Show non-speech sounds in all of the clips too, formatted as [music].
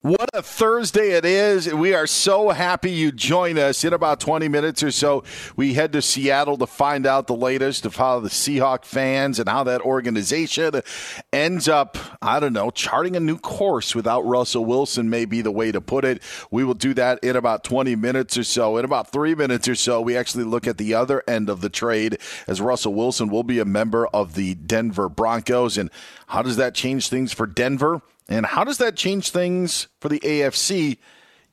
What a Thursday it is. We are so happy you join us. In about 20 minutes or so, we head to Seattle to find out the latest of how the Seahawk fans and how that organization ends up, I don't know, charting a new course without Russell Wilson, may be the way to put it. We will do that in about 20 minutes or so. In about three minutes or so, we actually look at the other end of the trade as Russell Wilson will be a member of the Denver Broncos. And how does that change things for Denver? And how does that change things for the AFC?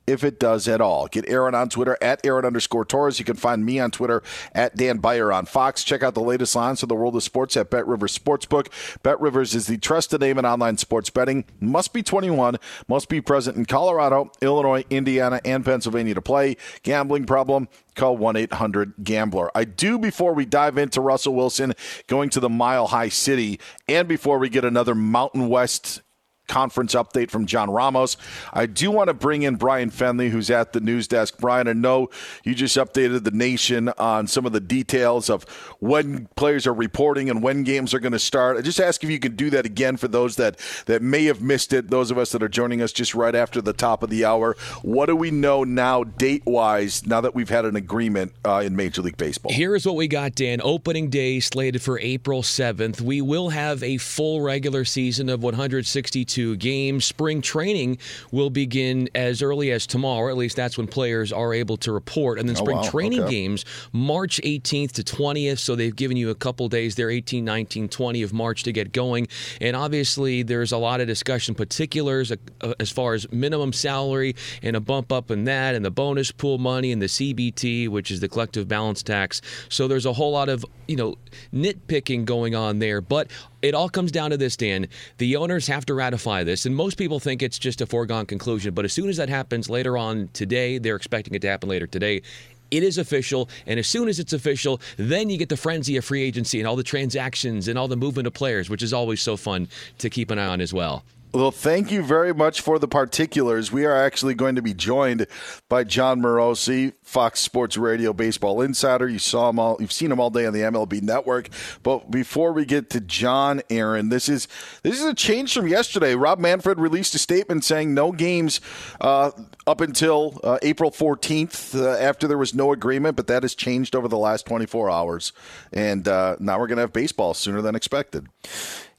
if it does at all. Get Aaron on Twitter at Aaron underscore Torres. You can find me on Twitter at Dan Beyer on Fox. Check out the latest lines for the world of sports at Bet Rivers Sportsbook. Bet Rivers is the trusted name in online sports betting. Must be 21. Must be present in Colorado, Illinois, Indiana, and Pennsylvania to play. Gambling problem? Call 1 800 Gambler. I do, before we dive into Russell Wilson going to the Mile High City, and before we get another Mountain West conference update from John Ramos. I do want to bring in Brian Fenley, who's at the news desk. Brian, I know you just updated the nation on some of the details of when players are reporting and when games are going to start. I just ask if you can do that again for those that, that may have missed it, those of us that are joining us just right after the top of the hour. What do we know now, date wise, now that we've had an agreement uh, in Major League Baseball? Here is what we got, Dan. Opening day slated for April 7th. We will have a full regular season of 162 to games. Spring training will begin as early as tomorrow. At least that's when players are able to report. And then Oh, spring wow. training Okay. games March 18th to 20th. So they've given you a couple days there, 18, 19, 20 of March to get going. And obviously, there's a lot of discussion, particulars uh, as far as minimum salary and a bump up in that, and the bonus pool money and the CBT, which is the collective balance tax. So there's a whole lot of you know nitpicking going on there, but. It all comes down to this, Dan. The owners have to ratify this, and most people think it's just a foregone conclusion. But as soon as that happens later on today, they're expecting it to happen later today. It is official, and as soon as it's official, then you get the frenzy of free agency and all the transactions and all the movement of players, which is always so fun to keep an eye on as well. Well, thank you very much for the particulars. We are actually going to be joined by Jon Morosi, Fox Sports Radio baseball insider. You saw him all, you've seen him all day on the MLB network. But before we get to Jon, Aaron, this is this is a change from yesterday. Rob Manfred released a statement saying no games uh, up until uh, April 14th uh, after there was no agreement, but that has changed over the last 24 hours, and uh, now we're going to have baseball sooner than expected.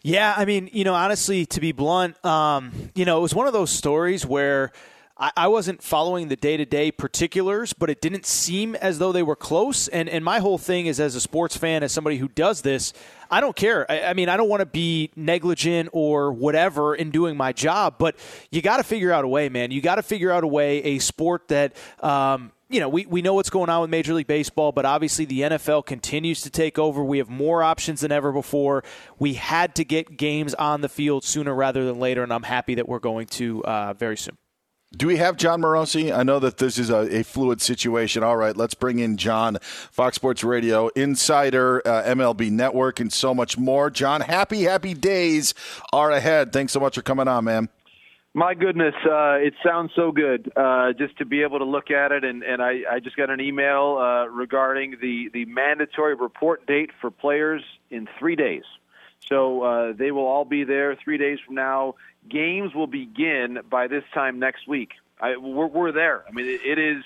Yeah, I mean, you know, honestly, to be blunt, um, you know, it was one of those stories where I, wasn't following the day to day particulars, but it didn't seem as though they were close. And and my whole thing is, as a sports fan, as somebody who does this, I don't care. I, I mean, I don't want to be negligent or whatever in doing my job, but you got to figure out a way, man. You got to figure out a way. A sport that. Um, you know, we, we know what's going on with Major League Baseball, but obviously the NFL continues to take over. We have more options than ever before. We had to get games on the field sooner rather than later, and I'm happy that we're going to uh, very soon. Do we have Jon Morosi? I know that this is a, a fluid situation. All right, let's bring in Jon, Fox Sports Radio, Insider, uh, MLB Network, and so much more. Jon, happy, happy days are ahead. Thanks so much for coming on, man. My goodness, uh, it sounds so good uh, just to be able to look at it. And, and I, I just got an email uh, regarding the, the mandatory report date for players in three days. So uh, they will all be there three days from now. Games will begin by this time next week. I, we're, we're there. I mean, it, it is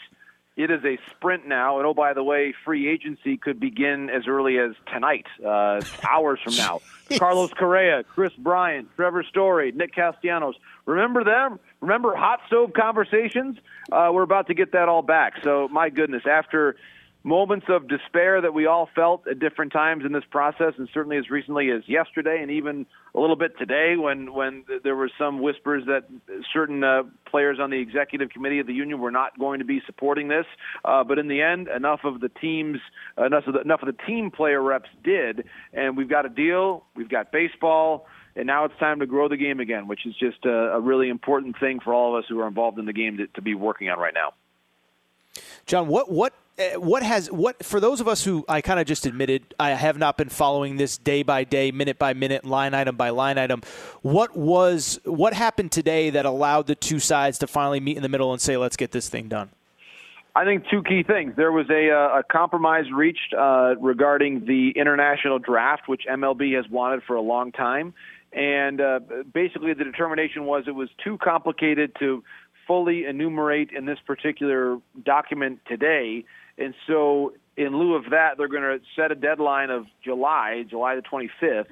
it is a sprint now. And oh, by the way, free agency could begin as early as tonight, uh, [laughs] hours from now. Carlos Correa, Kris Bryant, Trevor Story, Nick Castellanos. Remember them? Remember hot stove conversations? Uh, we're about to get that all back. So, my goodness, after moments of despair that we all felt at different times in this process, and certainly as recently as yesterday, and even a little bit today, when when there were some whispers that certain uh, players on the executive committee of the union were not going to be supporting this. Uh, but in the end, enough of the teams, enough of the, enough of the team player reps did, and we've got a deal. We've got baseball. and now it's time to grow the game again, which is just a, a really important thing for all of us who are involved in the game to, to be working on right now. Jon, what what uh, what has what for those of us who I kind of just admitted I have not been following this day by day, minute by minute, line item by line item. What was what happened today that allowed the two sides to finally meet in the middle and say, "Let's get this thing done"? I think two key things. There was a, uh, a compromise reached uh, regarding the international draft, which MLB has wanted for a long time. And uh, basically, the determination was it was too complicated to fully enumerate in this particular document today. And so, in lieu of that, they're going to set a deadline of July, July the 25th,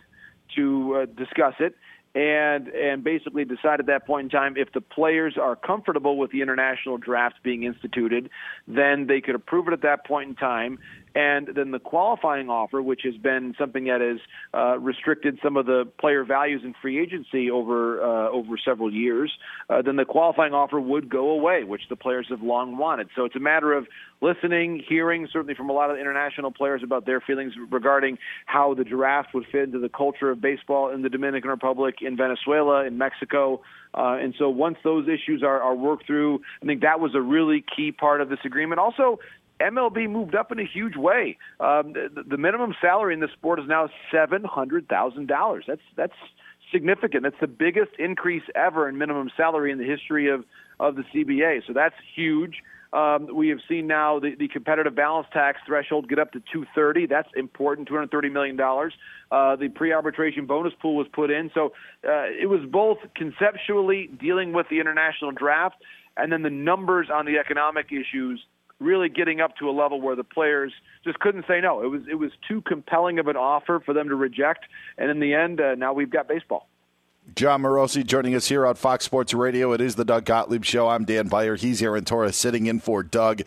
to uh, discuss it and and basically decide at that point in time if the players are comfortable with the international draft being instituted, then they could approve it at that point in time. And then the qualifying offer, which has been something that has uh, restricted some of the player values in free agency over uh, over several years, uh, then the qualifying offer would go away, which the players have long wanted. So it's a matter of listening, hearing certainly from a lot of international players about their feelings regarding how the draft would fit into the culture of baseball in the Dominican Republic, in Venezuela, in Mexico. Uh, and so once those issues are, are worked through, I think that was a really key part of this agreement. Also, MLB moved up in a huge way. Um, the, the minimum salary in the sport is now seven hundred thousand dollars. That's that's significant. That's the biggest increase ever in minimum salary in the history of of the CBA. So that's huge. Um, we have seen now the, the competitive balance tax threshold get up to 230. That's important, 230 million dollars. Uh, the pre-arbitration bonus pool was put in, so uh, it was both conceptually dealing with the international draft, and then the numbers on the economic issues really getting up to a level where the players just couldn't say no. It was it was too compelling of an offer for them to reject, and in the end, uh, now we've got baseball. Jon Morosi joining us here on Fox Sports Radio. It is the Doug Gottlieb Show. I'm Dan Beyer. He's Aaron Torres sitting in for Doug.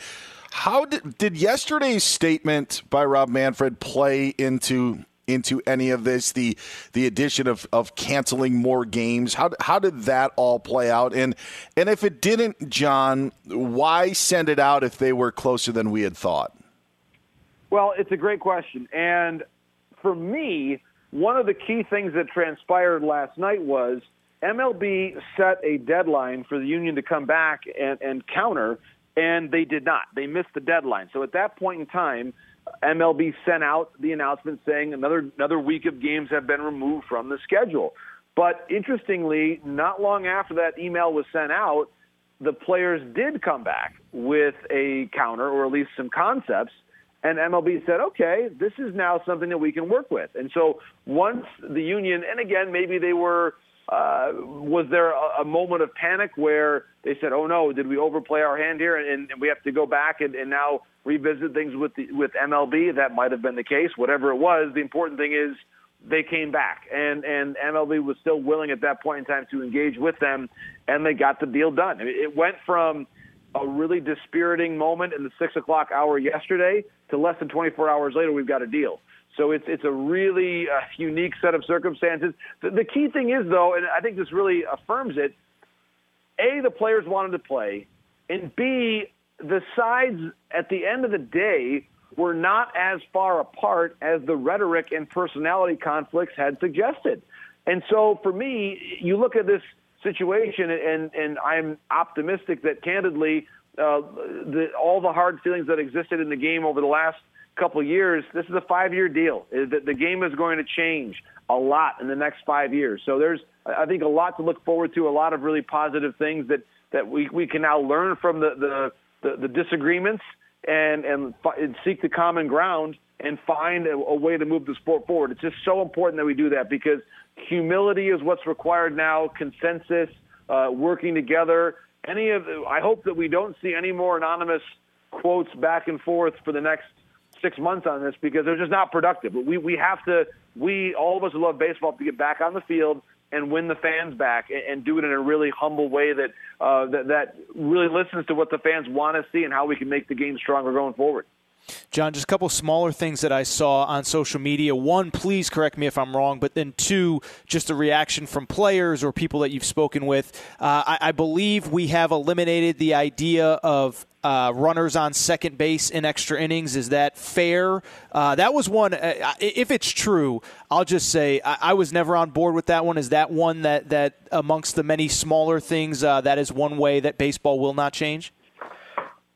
How did, did yesterday's statement by Rob Manfred play into into any of this? The the addition of, of canceling more games. How how did that all play out? And and if it didn't, Jon, why send it out if they were closer than we had thought? Well, it's a great question, and for me, one of the key things that transpired last night was MLB set a deadline for the union to come back and, and counter, and they did not. They missed the deadline. So at that point in time MLB sent out the announcement saying another another week of games have been removed from the schedule. But interestingly, not long after that email was sent out, the players did come back with a counter or at least some concepts. And MLB said, okay, this is now something that we can work with. And so once the union, and again, maybe they were, uh, was there a, a moment of panic where they said, oh no, did we overplay our hand here? And, and we have to go back and, and now revisit things with the, with MLB. That might have been the case. Whatever it was, the important thing is they came back, and and MLB was still willing at that point in time to engage with them, and they got the deal done. It went from a really dispiriting moment in the six o'clock hour yesterday to less than 24 hours later, we've got a deal. So it's it's a really uh, unique set of circumstances. The, the key thing is though, and I think this really affirms it. A, the players wanted to play, and B, the sides at the end of the day were not as far apart as the rhetoric and personality conflicts had suggested. And so for me, you look at this situation, and, and I'm optimistic that candidly, uh, the, all the hard feelings that existed in the game over the last couple years, this is a five year deal. The, the game is going to change a lot in the next five years. So there's, I think, a lot to look forward to, a lot of really positive things that, that we, we can now learn from the, the the, the disagreements and, and, and seek the common ground and find a, a way to move the sport forward. It's just so important that we do that because humility is what's required now, consensus, uh, working together. Any of I hope that we don't see any more anonymous quotes back and forth for the next six months on this because they're just not productive. But we, we have to, we, all of us who love baseball, have to get back on the field and win the fans back and, and do it in a really humble way that, uh, that that really listens to what the fans want to see and how we can make the game stronger going forward. Jon, just a couple smaller things that I saw on social media. One, please correct me if I'm wrong, but then two, just a reaction from players or people that you've spoken with. Uh, I, I, believe we have eliminated the idea of uh, runners on second base in extra innings. Is that fair? Uh, that was one. Uh, if it's true, I'll just say I, I, was never on board with that one. Is that one that that amongst the many smaller things uh, that is one way that baseball will not change?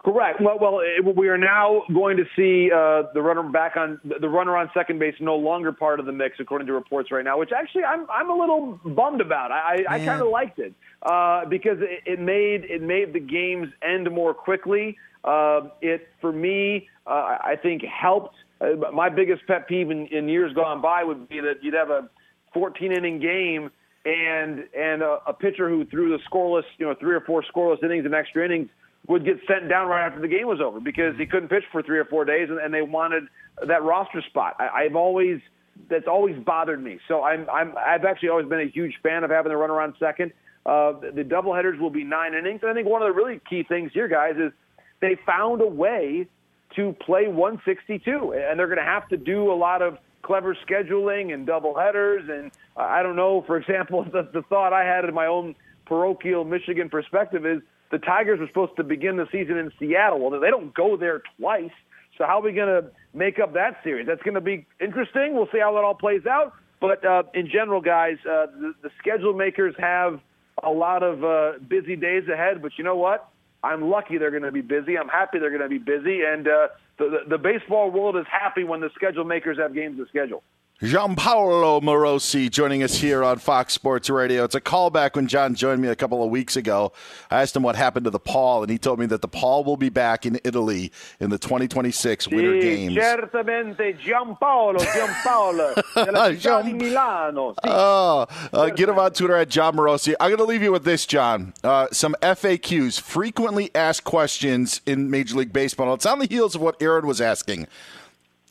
Correct. Well, well, we are now going to see uh, the runner back on the runner on second base no longer part of the mix, according to reports right now. Which actually, I'm I'm a little bummed about. I I, I kind of liked it uh, because it, it made it made the games end more quickly. Uh, it for me, uh, I think helped. Uh, my biggest pet peeve in, in years gone by would be that you'd have a 14 inning game and and a, a pitcher who threw the scoreless, you know, three or four scoreless innings and extra innings would get sent down right after the game was over because he couldn't pitch for three or four days, and, and they wanted that roster spot. I, I've always that's always bothered me. So I'm I'm I've actually always been a huge fan of having the runner on second. Uh, the, the doubleheaders will be nine innings. And I think one of the really key things here, guys, is they found a way to play 162, and they're going to have to do a lot of clever scheduling and doubleheaders. And I don't know, for [laughs] example, the, the thought I had in my own parochial Michigan perspective is the Tigers were supposed to begin the season in Seattle. Well, they don't go there twice. So how are we going to make up that series? That's going to be interesting. We'll see how that all plays out. But uh, in general, guys, uh, the, the schedule makers have a lot of uh, busy days ahead. But you know what? I'm lucky they're going to be busy. I'm happy they're going to be busy. And uh, the, the, the baseball world is happy when the schedule makers have games to schedule. Giampaolo Morosi joining us here on Fox Sports Radio. It's a callback when Jon joined me a couple of weeks ago. I asked him what happened to the Paul, and he told me that the Paul will be back in Italy in the 2026 Winter Games. Certamente, Giampaolo, Giampaolo, [laughs] della città di Milano. Sì. Uh, uh, get him on Twitter at Jon Morosi. I'm going to leave you with this, Jon. Uh, some FAQs, frequently asked questions in Major League Baseball. It's on the heels of what Aaron was asking.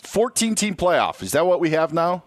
14 team playoff. Is that what we have now?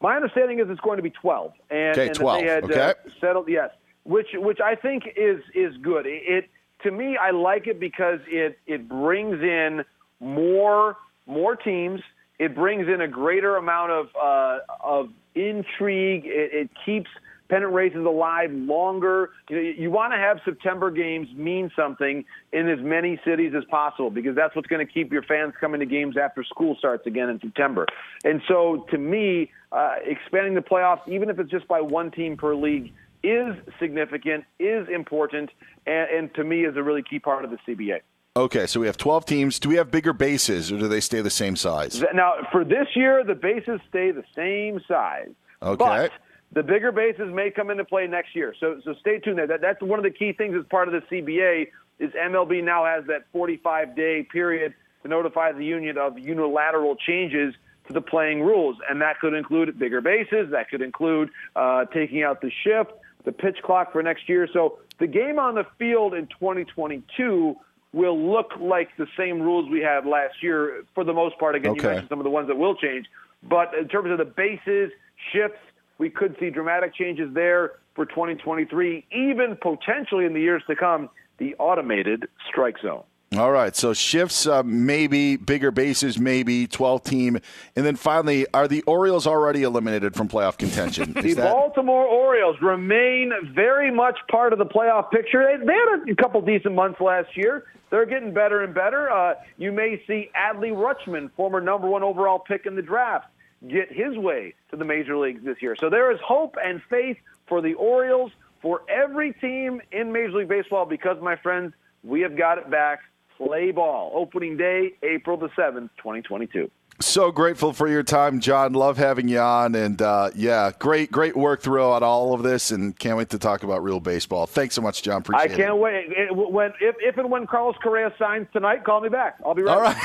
My understanding is it's going to be 12. And, okay, 12. they had uh, okay. uh, settled, yes, which which I think is is good. It, it to me, I like it because it it brings in more more teams. It brings in a greater amount of uh, of intrigue. It, it keeps pennant races alive longer. You, know, you want to have September games mean something in as many cities as possible because that's what's going to keep your fans coming to games after school starts again in September. And so, to me, uh, expanding the playoffs, even if it's just by one team per league, is significant, is important, and, and to me is a really key part of the CBA. Okay, so we have 12 teams. Do we have bigger bases, or do they stay the same size? Now, for this year, the bases stay the same size. Okay. But the bigger bases may come into play next year. So, so stay tuned there. That, that's one of the key things as part of the CBA is MLB now has that 45 day period to notify the union of unilateral changes to the playing rules, and that could include bigger bases. That could include uh, taking out the shift, the pitch clock for next year. So the game on the field in 2022 will look like the same rules we had last year for the most part. Again, okay. you mentioned some of the ones that will change, but in terms of the bases, shifts, we could see dramatic changes there for 2023, even potentially in the years to come, the automated strike zone. All right, so shifts, uh, maybe bigger bases, maybe 12 team, and then finally, are the Orioles already eliminated from playoff contention? [laughs] the that- Baltimore Orioles remain very much part of the playoff picture. They, had a couple decent months last year. They're getting better and better. Uh, you may see Adley Rutschman, former number one overall pick in the draft, get his way to the major leagues this year. So there is hope and faith for the Orioles, for every team in Major League Baseball, because, my friends, we have got it back. Play ball. Opening day, April the 7th, 2022. So grateful for your time, Jon. Love having you on, and uh, yeah, great, great work throughout all of this, and can't wait to talk about real baseball. Thanks so much, Jon. Appreciate it. I can't it. wait. It, when if, if and when Carlos Correa signs tonight, call me back. I'll be right.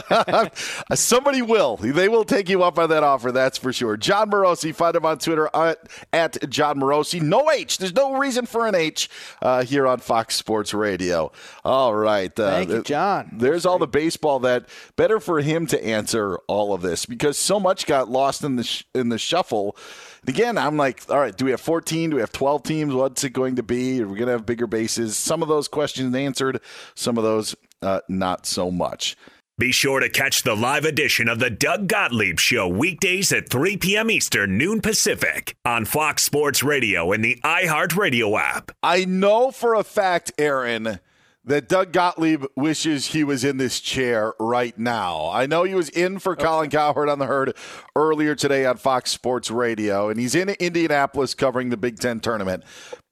All right. [laughs] Somebody will. They will take you up on that offer. That's for sure. Jon Morosi. Find him on Twitter at, at Jon Morosi. No H. There's no reason for an H uh, here on Fox Sports Radio. All right. Uh, Thank you, Jon. There's all the baseball that better for him to answer all of this because so much got lost in the sh- in the shuffle. And again, I'm like, all right, do we have 14? Do we have 12 teams? What's it going to be? Are we going to have bigger bases? Some of those questions answered, some of those uh, not so much. Be sure to catch the live edition of the Doug Gottlieb Show weekdays at 3 p.m. Eastern, noon Pacific on Fox Sports Radio and the iHeartRadio app. I know for a fact, Aaron, that Doug Gottlieb wishes he was in this chair right now. I know he was in for Colin Cowherd on the herd earlier today on Fox Sports Radio, and he's in Indianapolis covering the Big Ten tournament.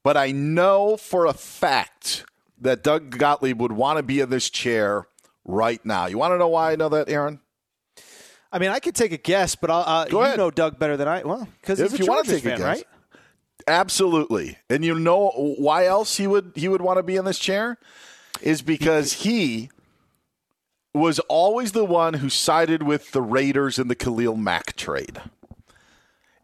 But I know for a fact that Doug Gottlieb would want to be in this chair right now. You want to know why I know that, Aaron? I mean, I could take a guess, but I'll, uh, you ahead. know Doug better than I. Well, because If you wanna Chargers take a guess. right? Absolutely. And you know why else he would he would want to be in this chair? Is because he was always the one who sided with the Raiders in the Khalil Mack trade.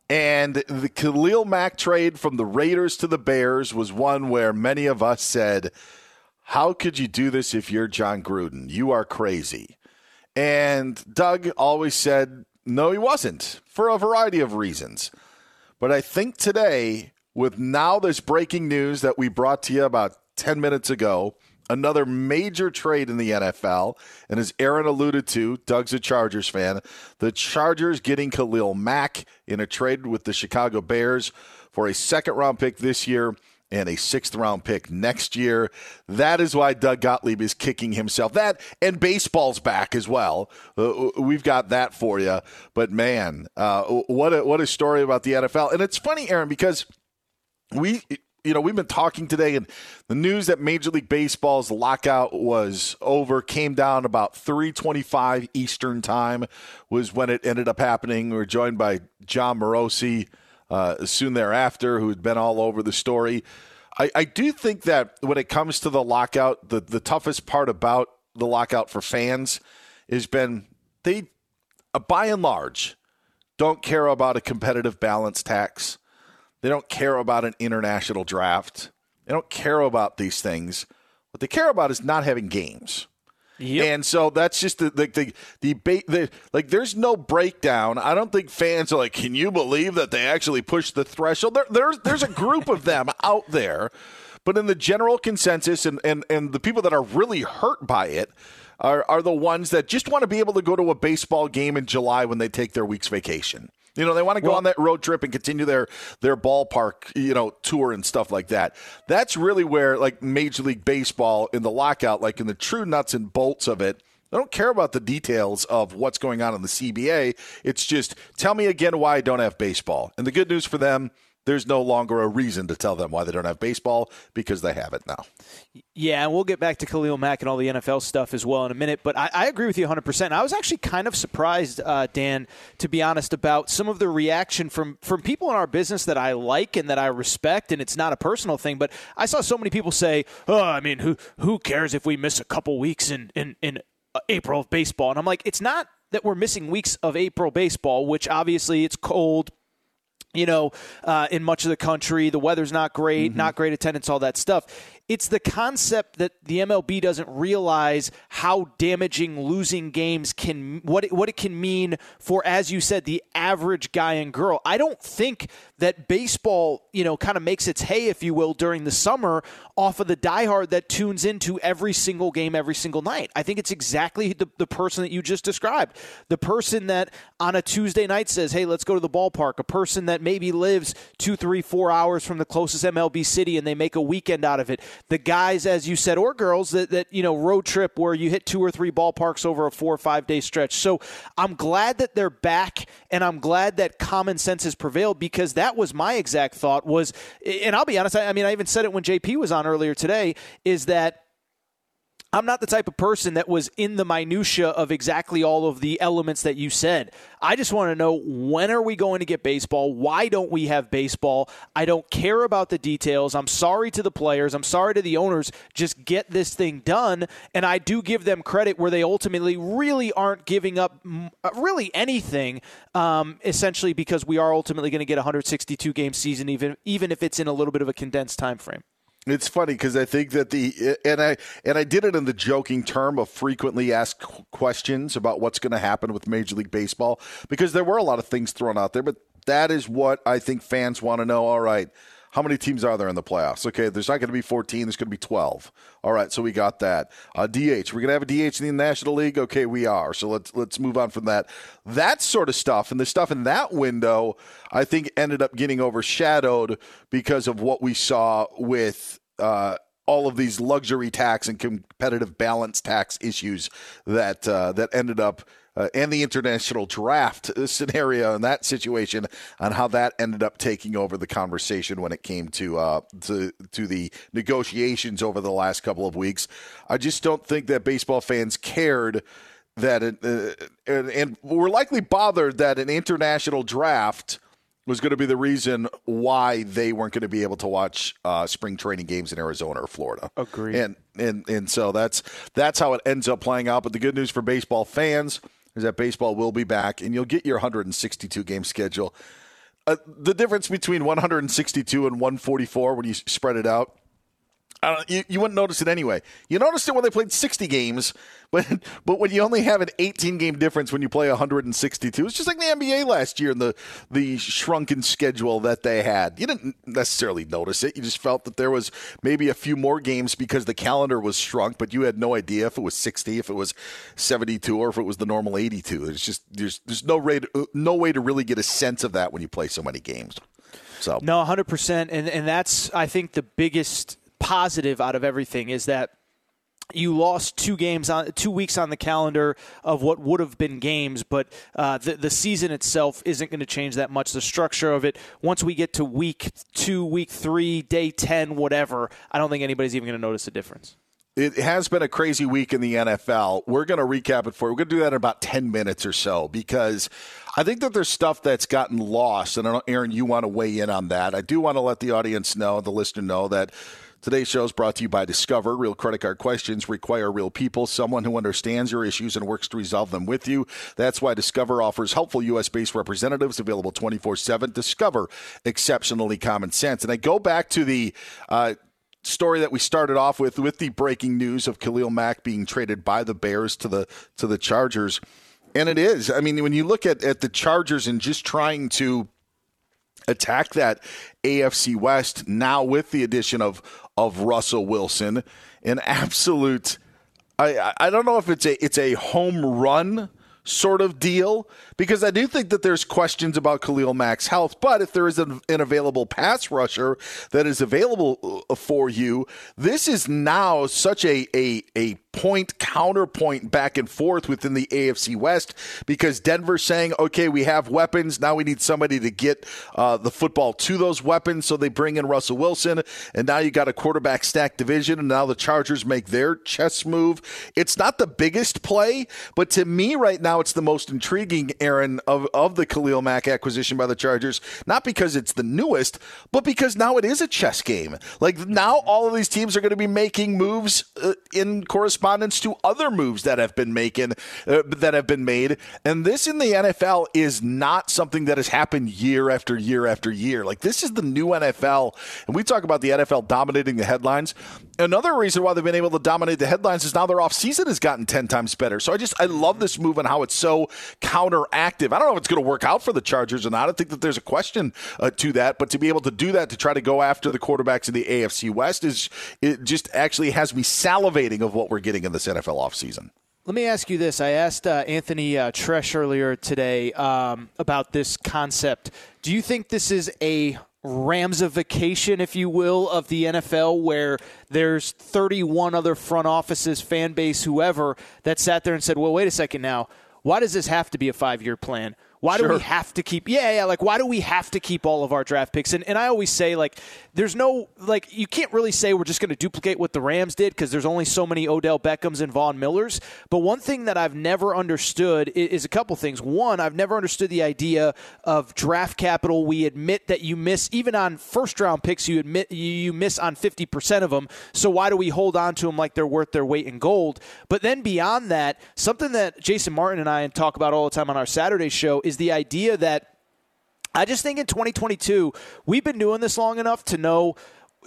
And the Khalil Mack trade from the Raiders to the Bears was one where many of us said, How could you do this if you're Jon Gruden? You are crazy. And Doug always said, No, he wasn't, for a variety of reasons. But I think today, with now this breaking news that we brought to you about 10 minutes ago, another major trade in the NFL, and as Aaron alluded to, Doug's a Chargers fan, the Chargers getting Khalil Mack in a trade with the Chicago Bears for a second round pick this year and a sixth round pick next year. That is why Doug Gottlieb is kicking himself. That and baseball's back as well. Uh, we've got that for you. But man, uh, what a, what a story about the NFL. And it's funny, Aaron, because we you know we've been talking today and the news that major league baseball's lockout was over came down about 3.25 eastern time was when it ended up happening. We were joined by jon morosi uh, soon thereafter who had been all over the story. I, I do think that when it comes to the lockout the, the toughest part about the lockout for fans has been they uh, by and large don't care about a competitive balance tax they don't care about an international draft. They don't care about these things. What they care about is not having games. And so that's just the the, the the the like. There's no breakdown. I don't think fans are like, "Can you believe that they actually pushed the threshold?" There, there's there's a group of them [laughs] out there, but in the general consensus, and and and the people that are really hurt by it are are the ones that just want to be able to go to a baseball game in July when they take their week's vacation. You know, they want to go Well- on that road trip and continue their their ballpark, you know, tour and stuff like that. That's really where like Major League Baseball in the lockout, like in the true nuts and bolts of it, I don't care about the details of what's going on in the CBA. It's just tell me again why I don't have baseball. And the good news for them, there's no longer a reason to tell them why they don't have baseball because they have it now. Yeah, and we'll get back to Khalil Mack and all the NFL stuff as well in a minute. But I, I agree with you 100%. I was actually kind of surprised, uh, Dan, to be honest, about some of the reaction from, from people in our business that I like and that I respect. And it's not a personal thing, but I saw so many people say, oh, I mean, who, who cares if we miss a couple weeks in, in, in uh, April of baseball? And I'm like, it's not that we're missing weeks of April baseball, which obviously it's cold, you know, uh, in much of the country. The weather's not great, not great attendance, all that stuff. It's the concept that the MLB doesn't realize how damaging losing games can what it, what it can mean for, as you said, the average guy and girl. I don't think that baseball, you know, kind of makes its hay, if you will, during the summer off of the diehard that tunes into every single game every single night. I think it's exactly the, the person that you just described. The person that on a Tuesday night says, hey, let's go to the ballpark. A person that maybe lives two, three, four hours from the closest MLB city and they make a weekend out of it. The guys, as you said, or girls that, that you know, road trip where you hit two or three ballparks over a four or five day stretch. So I'm glad that they're back and I'm glad that common sense has prevailed because that was my exact thought was, and I'll be honest, I, I mean, I even said it when JP was on earlier today, is that I'm not the type of person that was in the minutia of exactly all of the elements that you said. I just want to know when are we going to get baseball? Why don't we have baseball? I don't care about the details. I'm sorry to the players. I'm sorry to the owners. Just get this thing done. And I do give them credit where they ultimately really aren't giving up uh, really anything, um, essentially because we are ultimately going to get a 162 game season, even even if it's in a little bit of a condensed time frame. It's funny because I think that the and I and I did it in the joking term of frequently asked questions about what's going to happen with Major League Baseball because there were a lot of things thrown out there, but that is what I think fans want to know. All right, How many teams are there in the playoffs? Okay, there's not going to be 14. There's going to be 12. All right, so we got that. Uh, DH. We're going to have a DH in the National League. Okay, we are. So let's let's move on from that. That sort of stuff and the stuff in that window, I think, ended up getting overshadowed because of what we saw with. Uh, all of these luxury tax and competitive balance tax issues that uh, that ended up uh, and the international draft [laughs] scenario in that situation on how that ended up taking over the conversation when it came to uh, to to the negotiations over the last couple of weeks. I just don't think that baseball fans cared that it, uh, and, and were likely bothered that an international draft was going to be the reason why they weren't going to be able to watch uh, spring training games in Arizona or Florida. Agreed. And and and so that's that's how it ends up playing out. But the good news for baseball fans is that baseball will be back, and you'll get your 162 game schedule. Uh, the difference between 162 and 144 when you spread it out you, you wouldn't notice it anyway. You noticed it when they played 60 games, [laughs] but but when you only have an 18 game difference when you play 162, it's just like the NBA last year and the the shrunken schedule that they had. You didn't necessarily notice it. You just felt that there was maybe a few more games because the calendar was shrunk, but you had no idea if it was 60, if it was 72, or if it was the normal 82. It's just there's there's no way to, no way to really get a sense of that when you play so many games. So no, 100, percent and and that's I think the biggest positive out of everything is that you lost two games on two weeks on the calendar of what would have been games, but uh, the the season itself isn't going to change that much. The structure of it, once we get to week two, week three, day ten, whatever, I don't think anybody's even going to notice a difference. It has been a crazy week in the NFL. We're going to recap it for you. We're going to do that in about 10 minutes or so because I think that there's stuff that's gotten lost. And Aaron, you want to weigh in on that. I do want to let the audience know, the listener know, that Today's show is brought to you by Discover. Real credit card questions require real people, someone who understands your issues and works to resolve them with you. That's why Discover offers helpful U.S. based representatives available 24 7. Discover exceptionally common sense. And I go back to the. Uh, story that we started off with with the breaking news of Khalil Mack being traded by the Bears to the to the Chargers. And it is. I mean, when you look at, at the Chargers and just trying to attack that AFC West now with the addition of of Russell Wilson, an absolute. I I don't know if it's a it's a home run sort of deal because I do think that there's questions about Khalil Mack's health. But if there is an, an, available pass rusher that is available uh, for you, this is now such a, a, a point counterpoint back and forth within the AFC West because Denver's saying, okay, we have weapons. Now we need somebody to get uh, the football to those weapons. So they bring in Russell Wilson. And now you got a quarterback stack division. And now the Chargers make their chess move. It's not the biggest play, but to me right now, it's the most intriguing Aaron, of, of the Khalil Mack acquisition by the Chargers, not because it's the newest, but because now it is a chess game. Like now all of these teams are going to be making moves uh, in correspondence to other moves that have been making uh, that have been made. And this in the NFL is not something that has happened year after year after year. Like this is the new NFL. And we talk about the NFL dominating the headlines. Another reason why they've been able to dominate the headlines is now their offseason has gotten 10 times better. So I just I love this move and how it's so counteractive. I don't know if it's going to work out for the Chargers or not. I think that there's a question uh, to that, but to be able to do that to try to go after the quarterbacks in the AFC West is it just actually has me salivating of what we're getting in this NFL offseason. Let me ask you this. I asked uh, Anthony uh, Treash earlier today um, about this concept. Do you think this is a Ramsification, if you will, of the NFL, where there's 31 other front offices, fan base, whoever, that sat there and said, well, wait a second now why does this have to be a five year plan? Why sure. do we have to keep? Yeah, yeah. Like, why do we have to keep all of our draft picks? And, and I always say, like, there's no like you can't really say we're just going to duplicate what the Rams did because there's only so many Odell Beckhams and Von Millers. But one thing that I've never understood is, is a couple things. One, I've never understood the idea of draft capital. We admit that you miss even on first round picks. You admit you, you miss on 50 percent of them. So why do we hold on to them like they're worth their weight in gold? But then beyond that, something that Jason Martin and I talk about all the time on our Saturday show is is the idea that I just think in 2022, we've been doing this long enough to know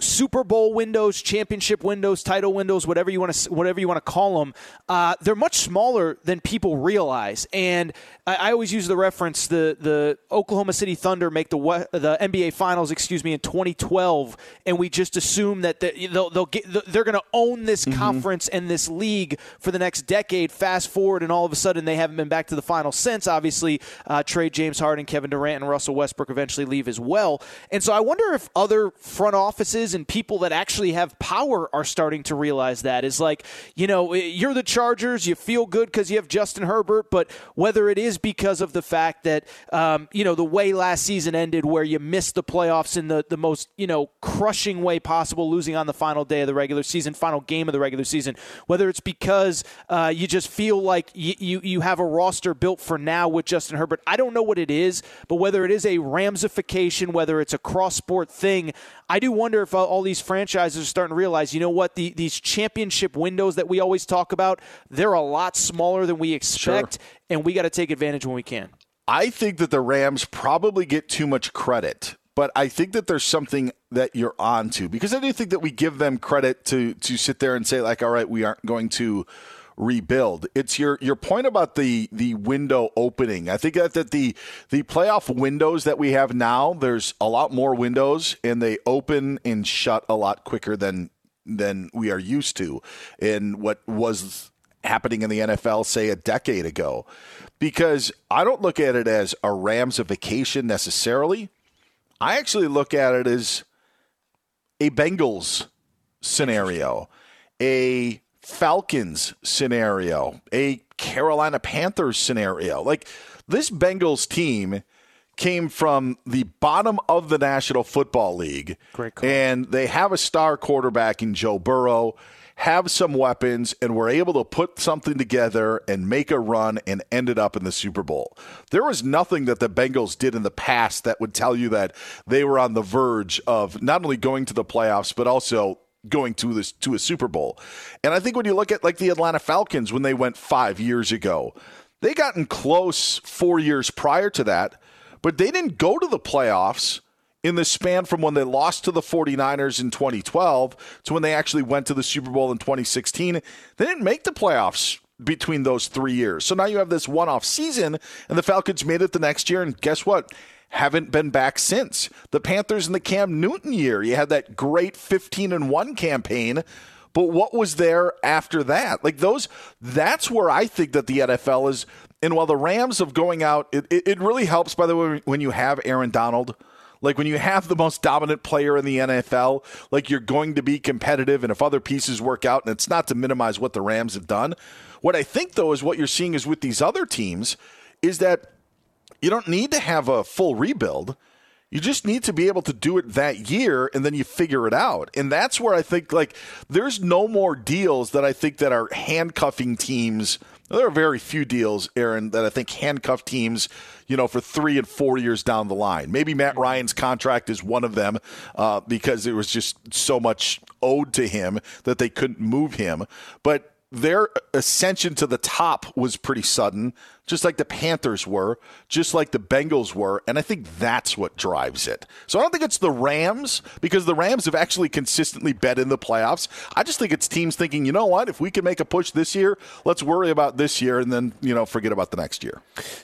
Super Bowl windows, championship windows, title windows, whatever you want to whatever you want to call them, uh, they're much smaller than people realize. And I, I, always use the reference the the Oklahoma City Thunder make the the NBA Finals, excuse me, in 2012, and we just assume that they'll, they'll get they're going to own this mm-hmm. conference and this league for the next decade. Fast forward, and all of a sudden they haven't been back to the final since. Obviously, uh, trade James Harden, Kevin Durant, and Russell Westbrook eventually leave as well. And so I wonder if other front offices and people that actually have power are starting to realize that is like you know you're the Chargers, you feel good because you have Justin Herbert, but whether it is because of the fact that um, you know the way last season ended, where you missed the playoffs in the the most you know crushing way possible, losing on the final day of the regular season, final game of the regular season, whether it's because uh, you just feel like you, you you have a roster built for now with Justin Herbert. I don't know what it is, but whether it is a ramification, whether it's a cross sport thing, I do wonder if all these franchises are starting to realize, you know what, the, these championship windows that we always talk about, they're a lot smaller than we expect, sure. and we got to take advantage when we can. I think that the Rams probably get too much credit, but I think that there's something that you're on to because I do think that we give them credit to to sit there and say like, all right, we aren't going to rebuild. It's your your point about the the window opening. I think that, that the the playoff windows that we have now, there's a lot more windows and they open and shut a lot quicker than than we are used to in what was happening in the NFL say a decade ago. Because I don't look at it as a Ramsification necessarily. I actually look at it as a Bengals scenario, a Falcons scenario, a Carolina Panthers scenario. Like this Bengals team came from the bottom of the National Football League. And they have a star quarterback in Joe Burrow, have some weapons, and were able to put something together and make a run and ended up in the Super Bowl. There was nothing that the Bengals did in the past that would tell you that they were on the verge of not only going to the playoffs, but also going to this to a Super Bowl. And I think when you look at like the Atlanta Falcons when they went 5 years ago, they gotten close 4 years prior to that, but they didn't go to the playoffs in the span from when they lost to the 49ers in 2012 to when they actually went to the Super Bowl in 2016. They didn't make the playoffs between those 3 years. So now you have this one-off season and the Falcons made it the next year and guess what? Haven't been back since. The Panthers in the Cam Newton year, you had that great 15 and 1 campaign, but what was there after that? Like those that's where I think that the NFL is and while the Rams of going out it, it, it really helps by the way when you have Aaron Donald like when you have the most dominant player in the NFL, like you're going to be competitive, and if other pieces work out, and it's not to minimize what the Rams have done. What I think, though, is what you're seeing is with these other teams, is that you don't need to have a full rebuild. You just need to be able to do it that year and then you figure it out. And that's where I think like there's no more deals that I think that are handcuffing teams. There are very few deals, Aaron, that I think handcuff teams, you know, for three and four years down the line. Maybe Matt Ryan's contract is one of them uh, because it was just so much owed to him that they couldn't move him. But their ascension to the top was pretty sudden just like the Panthers were, just like the Bengals were, and I think that's what drives it. So I don't think it's the Rams because the Rams have actually consistently bet in the playoffs. I just think it's teams thinking, you know what, if we can make a push this year, let's worry about this year and then, you know, forget about the next year.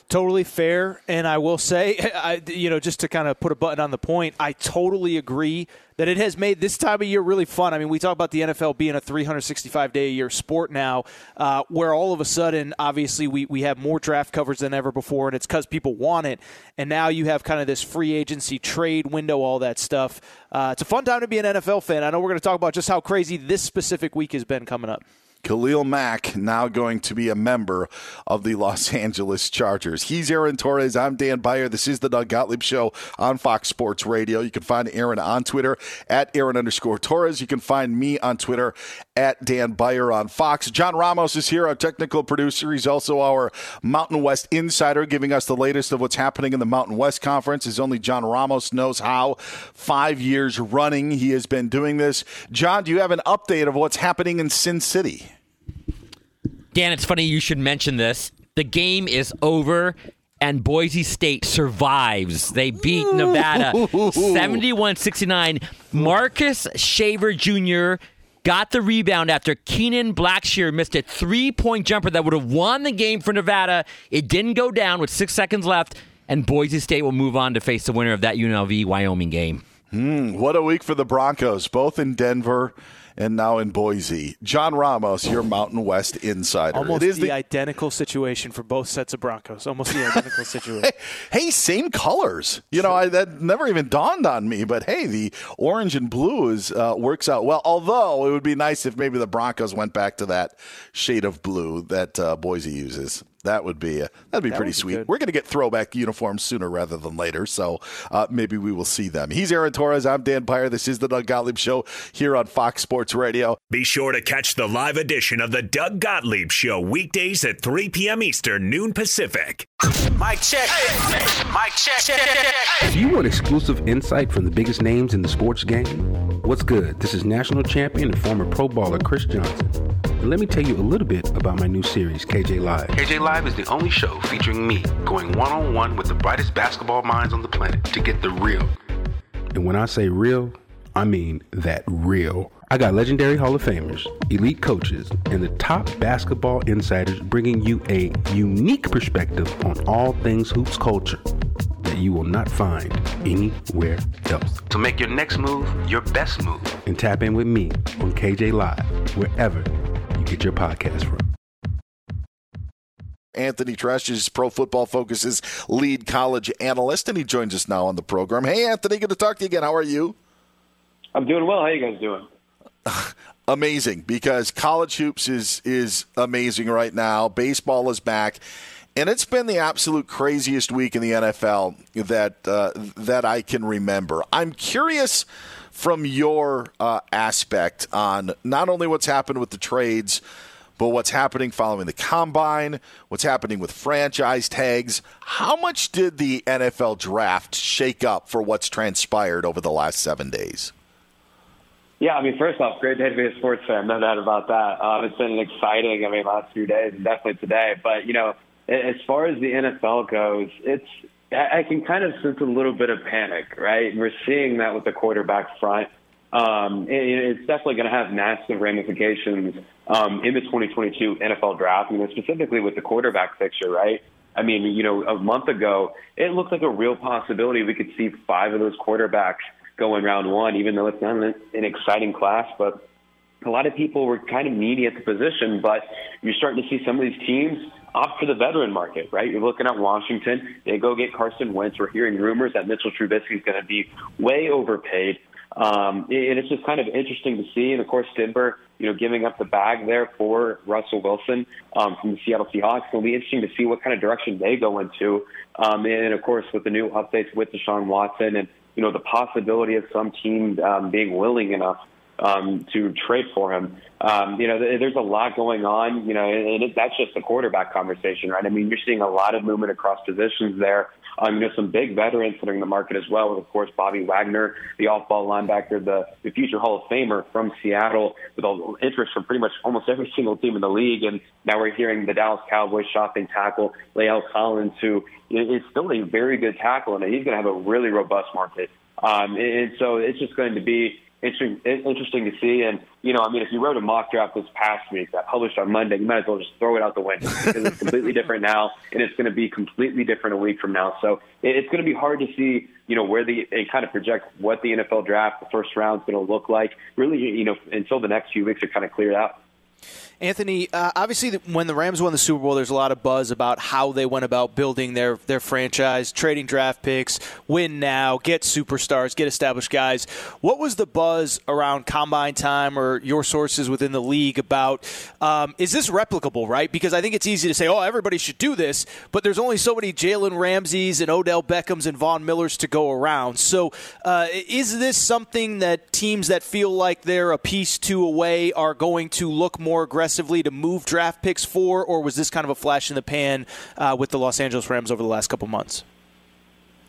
Totally fair, and I will say, [laughs] I, you know, just to kind of put a button on the point, I totally agree that it has made this time of year really fun. I mean, we talk about the NFL being a 365 day a year sport now, uh, where all of a sudden, obviously, we, we have more draft coverage than ever before, and it's because people want it. And now you have kind of this free agency trade window, all that stuff. Uh, it's a fun time to be an NFL fan. I know we're going to talk about just how crazy this specific week has been coming up. Khalil Mack now going to be a member of the Los [laughs] Angeles Chargers. He's Aaron Torres. I'm Dan Beyer. This is the Doug Gottlieb Show on Fox Sports Radio. You can find Aaron on Twitter at Aaron underscore Torres. You can find me on Twitter at Dan Beyer on Fox. John Ramos is here, our technical producer. He's also our Mountain West insider, giving us the latest of what's happening in the Mountain West Conference, as only John Ramos knows how. Five years running, he has been doing this. John, do you have an update of what's happening in Sin City? Dan, it's funny you should mention this. The game is over and Boise State survives. They beat [laughs] Nevada 71 69. Marcus Shaver Jr. got the rebound after Kenan Blackshear missed a three point jumper that would have won the game for Nevada. It didn't go down with six seconds left, and Boise State will move on to face the winner of that UNLV Wyoming game. Mm, what a week for the Broncos, both in Denver and now in Boise. John Ramos, your Mountain West insider. Almost it is the, the, identical situation for both sets of Broncos. Almost the identical [laughs] situation. hey, hey, same colors. You know, I, that never even dawned on me. But hey, the orange and blue is uh, works out well. Although it would be nice if maybe the Broncos went back to that shade of blue that uh, Boise uses. That would be uh, that'd be that pretty sweet. Be We're going to get throwback uniforms sooner rather than later, so uh, maybe we will see them. He's Aaron Torres. I'm Dan Beyer. This is the Doug Gottlieb Show here on Fox Sports Radio. Be sure to catch the live edition of the Doug Gottlieb Show weekdays at 3 p.m. Eastern, noon Pacific. Mike check. Mike check. Do you want exclusive insight from the biggest names in the sports game? What's good? This is national champion and former Pro Bowler Chris Johnson. Let me tell you a little bit about my new series, KJ Live. KJ Live is the only show featuring me going one on one with the brightest basketball minds on the planet to get the real. And when I say real, I mean that real. I got legendary Hall of Famers, elite coaches, and the top basketball insiders bringing you a unique perspective on all things hoops culture that you will not find anywhere else. To make your next move your best move and tap in with me on KJ Live, wherever get your podcast from. Anthony Treash is Pro Football Focus's lead college analyst, and he joins us now on the program. Hey, Anthony, good to talk to you again. How are you? I'm doing well. How are you guys doing? [laughs] amazing, because college hoops is is amazing right now. Baseball is back, and it's been the absolute craziest week in the NFL that uh, that I can remember. I'm curious from your uh, aspect on not only what's happened with the trades, but what's happening following the combine, what's happening with franchise tags. How much did the NFL draft shake up for what's transpired over the last seven days? Yeah, I mean, first off, great day to be a sports fan, no doubt about that. Um, it's been exciting, I mean, last few days, and definitely today. But, you know, as far as the NFL goes, it's I can kind of sense a little bit of panic, right? We're seeing that with the quarterback front. Um, it's definitely going to have massive ramifications um, in the 2022 NFL draft, you know, specifically with the quarterback picture, right? I mean, you know, a month ago, it looked like a real possibility we could see five of those quarterbacks go in round one, even though it's not an, an exciting class. But a lot of people were kind of needy at the position. But you're starting to see some of these teams opt for the veteran market, right? You're looking at Washington. They go get Carson Wentz. We're hearing rumors that Mitchell Trubisky is going to be way overpaid. Um, and it's just kind of interesting to see. And of course, Denver, you know, giving up the bag there for Russell Wilson um, from the Seattle Seahawks. It'll be interesting to see what kind of direction they go into. Um, and of course, with the new updates with Deshaun Watson and, you know, the possibility of some team um, being willing enough um, to trade for him. Um, you know, there's a lot going on, you know, and it, that's just the quarterback conversation, right? I mean, you're seeing a lot of movement across positions there. Um, you know, some big veterans entering the market as well. With, of course, Bobby Wagner, the off-ball linebacker, the, the future Hall of Famer from Seattle, with all interest from pretty much almost every single team in the league. And now we're hearing the Dallas Cowboys shopping tackle La'el Collins, who is still a very good tackle, and he's going to have a really robust market. Um, and so it's just going to be interesting, interesting to see. And, you know, I mean, if you wrote a mock draft this past week that published on Monday, you might as well just throw it out the window [laughs] because it's completely different now and it's going to be completely different a week from now. So it's going to be hard to see, you know, where the, and kind of project what the NFL draft, the first round is going to look like really, you know, until the next few weeks are kind of cleared out. Anthony, uh, obviously, when the Rams won the Super Bowl, there's a lot of buzz about how they went about building their their franchise, trading draft picks, win now, get superstars, get established guys. What was the buzz around combine time or your sources within the league about? Um, is this replicable, right? Because I think it's easy to say, oh, everybody should do this, but there's only so many Jalen Ramseys and Odell Beckhams and Von Millers to go around. So, uh, is this something that teams that feel like they're a piece two away are going to look more aggressive? Aggressively to move draft picks for, or was this kind of a flash in the pan uh, with the Los Angeles Rams over the last couple months?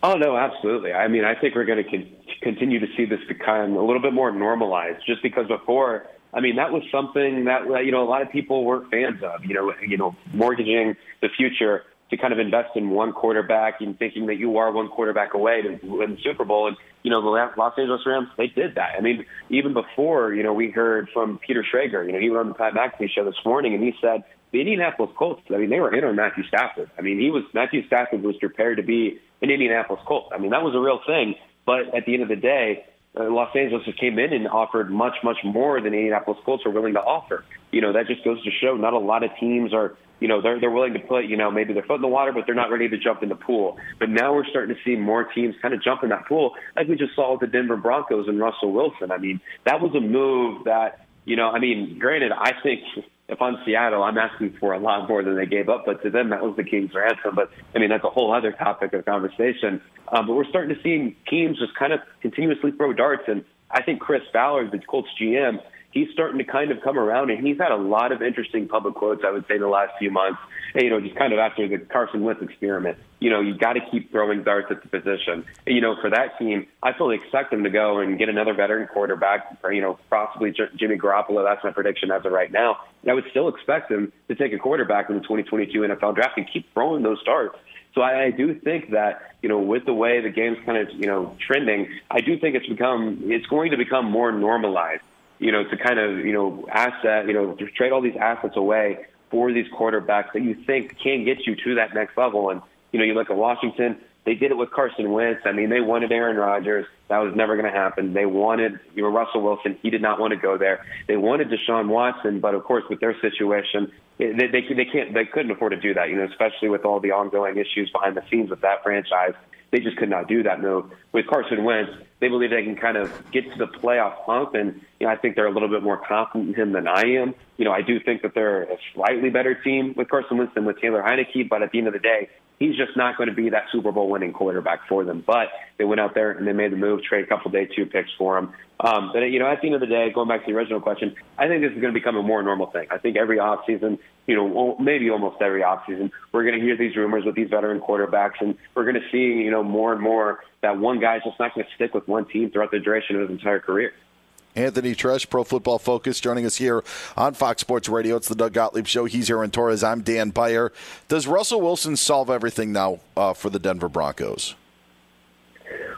Oh no, absolutely. I mean, I think we're going to con- continue to see this become a little bit more normalized. Just because before, I mean, that was something that you know a lot of people weren't fans of. You know, you know, mortgaging the future to kind of invest in one quarterback and thinking that you are one quarterback away to win the Super Bowl. And, you know, the Los Angeles Rams, they did that. I mean, even before, you know, we heard from Peter Schrager, you know, he went on the Pat McAfee show this morning and he said the Indianapolis Colts, I mean, they were in on Matthew Stafford. I mean, he was, Matthew Stafford was prepared to be an Indianapolis Colt. I mean, that was a real thing. But at the end of the day, uh, Los Angeles just came in and offered much, much more than Indianapolis Colts are willing to offer. You know, that just goes to show not a lot of teams are, you know, they're they're willing to put, you know, maybe their foot in the water, but they're not ready to jump in the pool. But now we're starting to see more teams kind of jump in that pool, like we just saw with the Denver Broncos and Russell Wilson. I mean, that was a move that, you know, I mean, granted, I think if I'm Seattle, I'm asking for a lot more than they gave up. But to them, that was the king's ransom. But I mean, that's a whole other topic of conversation. Um, but we're starting to see teams just kind of continuously throw darts. And I think Chris Ballard, the Colts GM, he's starting to kind of come around, and he's had a lot of interesting public quotes. I would say in the last few months. You know, just kind of after the Carson Wentz experiment. You know, you got to keep throwing darts at the position. And, you know, for that team, I fully expect them to go and get another veteran quarterback, or you know, possibly Jimmy Garoppolo. That's my prediction as of right now. And I would still expect them to take a quarterback in the 2022 NFL draft and keep throwing those darts. So I, I do think that you know, with the way the game's kind of you know trending, I do think it's become it's going to become more normalized you know, to kind of, you know, asset, you know, to trade all these assets away for these quarterbacks that you think can get you to that next level. And, you know, you look at Washington, they did it with Carson Wentz. I mean, they wanted Aaron Rodgers. That was never going to happen. They wanted, you know, Russell Wilson. He did not want to go there. They wanted Deshaun Watson, but of course, with their situation, they, they, they can't, they couldn't afford to do that, you know, especially with all the ongoing issues behind the scenes with that franchise. They just could not do that No, With Carson Wentz, they believe they can kind of get to the playoff hump, and you know, I think they're a little bit more confident in him than I am. You know, I do think that they're a slightly better team with Carson Wentz than with Taylor Heinicke, but at the end of the day, he's just not going to be that Super Bowl winning quarterback for them. But they went out there and they made the move, trade a couple day two picks for him. Um, but you know, at the end of the day, going back to the original question, I think this is going to become a more normal thing. I think every offseason, you know, maybe almost every offseason, we're going to hear these rumors with these veteran quarterbacks, and we're going to see, you know, more and more that one guy's just not going to stick with one team throughout the duration of his entire career. Anthony Treash, Pro Football Focus, joining us here on Fox Sports Radio. It's the Doug Gottlieb Show. He's Aaron Torres. I'm Dan Beyer. Does Russell Wilson solve everything now uh, for the Denver Broncos?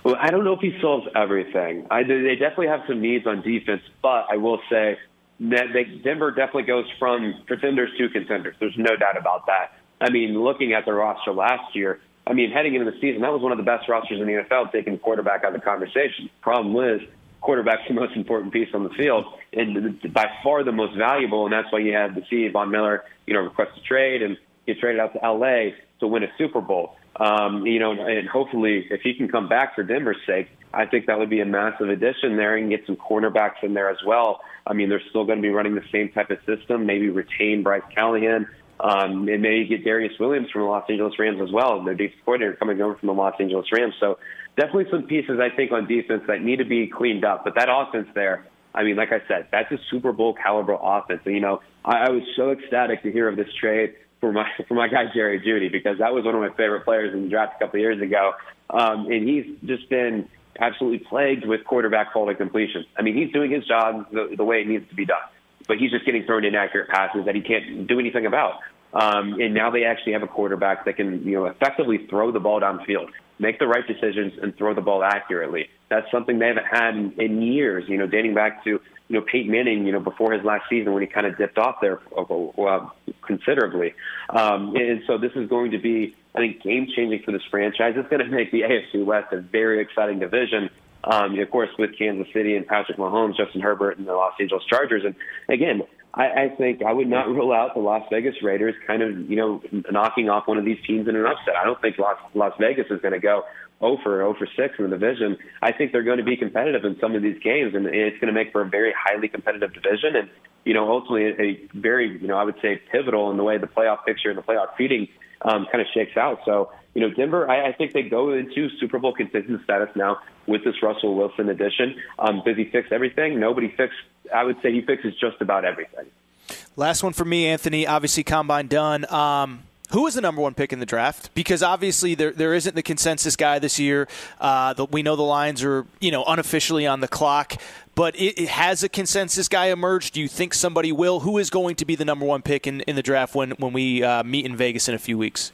Well, I don't know if he solves everything. I, they definitely have some needs on defense, but I will say that they, Denver definitely goes from pretenders to contenders. There's no doubt about that. I mean, looking at the roster last year, I mean, heading into the season, that was one of the best rosters in the NFL, taking quarterback out of the conversation. Problem is, quarterback's the most important piece on the field, and by far the most valuable, and that's why you had to see Von Miller, you know, request a trade and get traded out to L.A. to win a Super Bowl. Um, you know, and hopefully, if he can come back for Denver's sake, I think that would be a massive addition there and get some cornerbacks in there as well. I mean, they're still going to be running the same type of system. Maybe retain Bryce Callahan, um, and maybe get Darious Williams from the Los Angeles Rams as well. Their defensive coordinator coming over from the Los Angeles Rams. So definitely some pieces I think on defense that need to be cleaned up. But that offense there, I mean, like I said, that's a Super Bowl caliber offense. And, you know, I, I was so ecstatic to hear of this trade for my [laughs] for my guy Jerry Jeudy because that was one of my favorite players in the draft a couple of years ago, um, and he's just been absolutely plagued with quarterback faulty completions. I mean, he's doing his job the, the way it needs to be done, but he's just getting thrown inaccurate passes that he can't do anything about. Um, and now they actually have a quarterback that can, you know, effectively throw the ball downfield, make the right decisions, and throw the ball accurately. That's something they haven't had in, in years. You know, dating back to you know, Peyton Manning, you know, before his last season when he kind of dipped off there uh, considerably. Um, and so this is going to be, I think, game changing for this franchise. It's going to make the AFC West a very exciting division. Um, of course, with Kansas City and Patrick Mahomes, Justin Herbert, and the Los Angeles Chargers. And again, I, I think I would not [laughs] rule out the Las Vegas Raiders kind of, you know, knocking off one of these teams in an upset. I don't think Las, Las Vegas is going to go 0 for 0 for 6 in the division. I think they're going to be competitive in some of these games, and it's going to make for a very highly competitive division. And you know, ultimately, a very you know, I would say pivotal in the way the playoff picture and the playoff feeding um, kind of shakes out. So you know, Denver, I, I think they go into Super Bowl contending status now with this Russell Wilson addition. Um, does he fix everything? Nobody fixed. I would say he fixes just about everything. Last one for me, Anthony. Obviously, combine done. Um, who was the number one pick in the draft? Because obviously there there isn't the consensus guy this year. Uh, the, we know the lines are you know unofficially on the clock, but it, it, has a consensus guy emerged. Do you think somebody will? Who is going to be the number one pick in, in the draft when when we uh, meet in Vegas in a few weeks?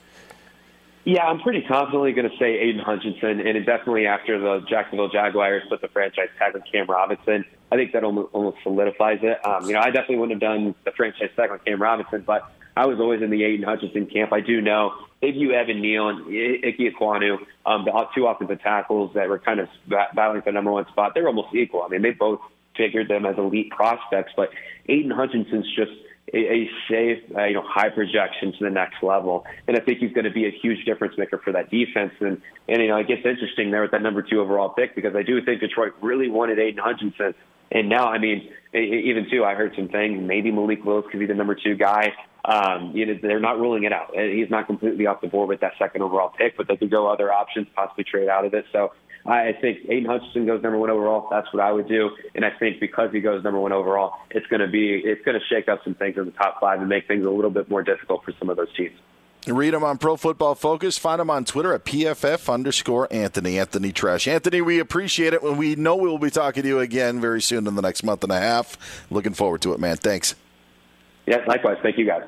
Yeah, I'm pretty confidently going to say Aidan Hutchinson, and definitely after the Jacksonville Jaguars put the franchise tag on Cam Robinson, I think that almost, almost solidifies it. Um, you know, I definitely wouldn't have done the franchise tag on Cam Robinson, but I was always in the Aidan Hutchinson camp. I do know they view Evan Neal and Ike Ekwonu, um, the two offensive tackles that were kind of battling for the number one spot. They're almost equal. I mean, they both figured them as elite prospects, but Aidan Hutchinson's just a, a safe, uh, you know, high projection to the next level. And I think he's going to be a huge difference maker for that defense. And, and you know, it gets interesting there with that number two overall pick because I do think Detroit really wanted Aidan Hutchinson. And now, I mean, even too, I heard some things. Maybe Malik Willis could be the number two guy. Um, you know, they're not ruling it out. He's not completely off the board with that second overall pick, but they could go other options, possibly trade out of it. So I think Aidan Hutchinson goes number one overall. That's what I would do. And I think because he goes number one overall, it's going to be it's going to shake up some things in the top five and make things a little bit more difficult for some of those teams. Read him on Pro Football Focus. Find him on Twitter at PFF underscore Anthony, Anthony Treash. Anthony, we appreciate it we know we will be talking to you again very soon in the next month and a half. Looking forward to it, man. Thanks. Yes, likewise. Thank you, guys.